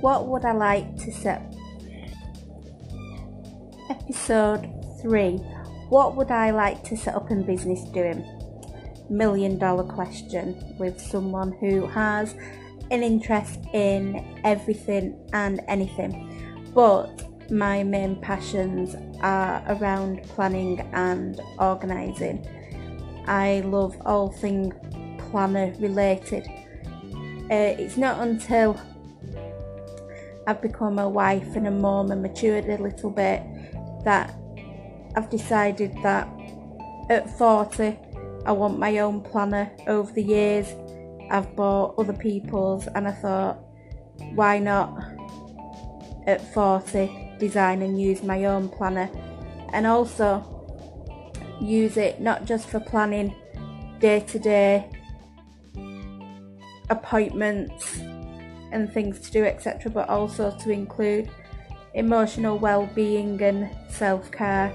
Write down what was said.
What would I like to set? Episode 3 What would I like to set up in business doing? Million dollar question with someone who has an interest in everything and anything, but my main passions are around planning and organising. I love all things planner related. Uh, it's not until I've become a wife and a mum and matured a little bit that I've decided that at 40 I want my own planner. Over the years, I've bought other people's, and I thought, why not at 40 design and use my own planner and also use it not just for planning day to day appointments and things to do, etc., but also to include emotional well being and self care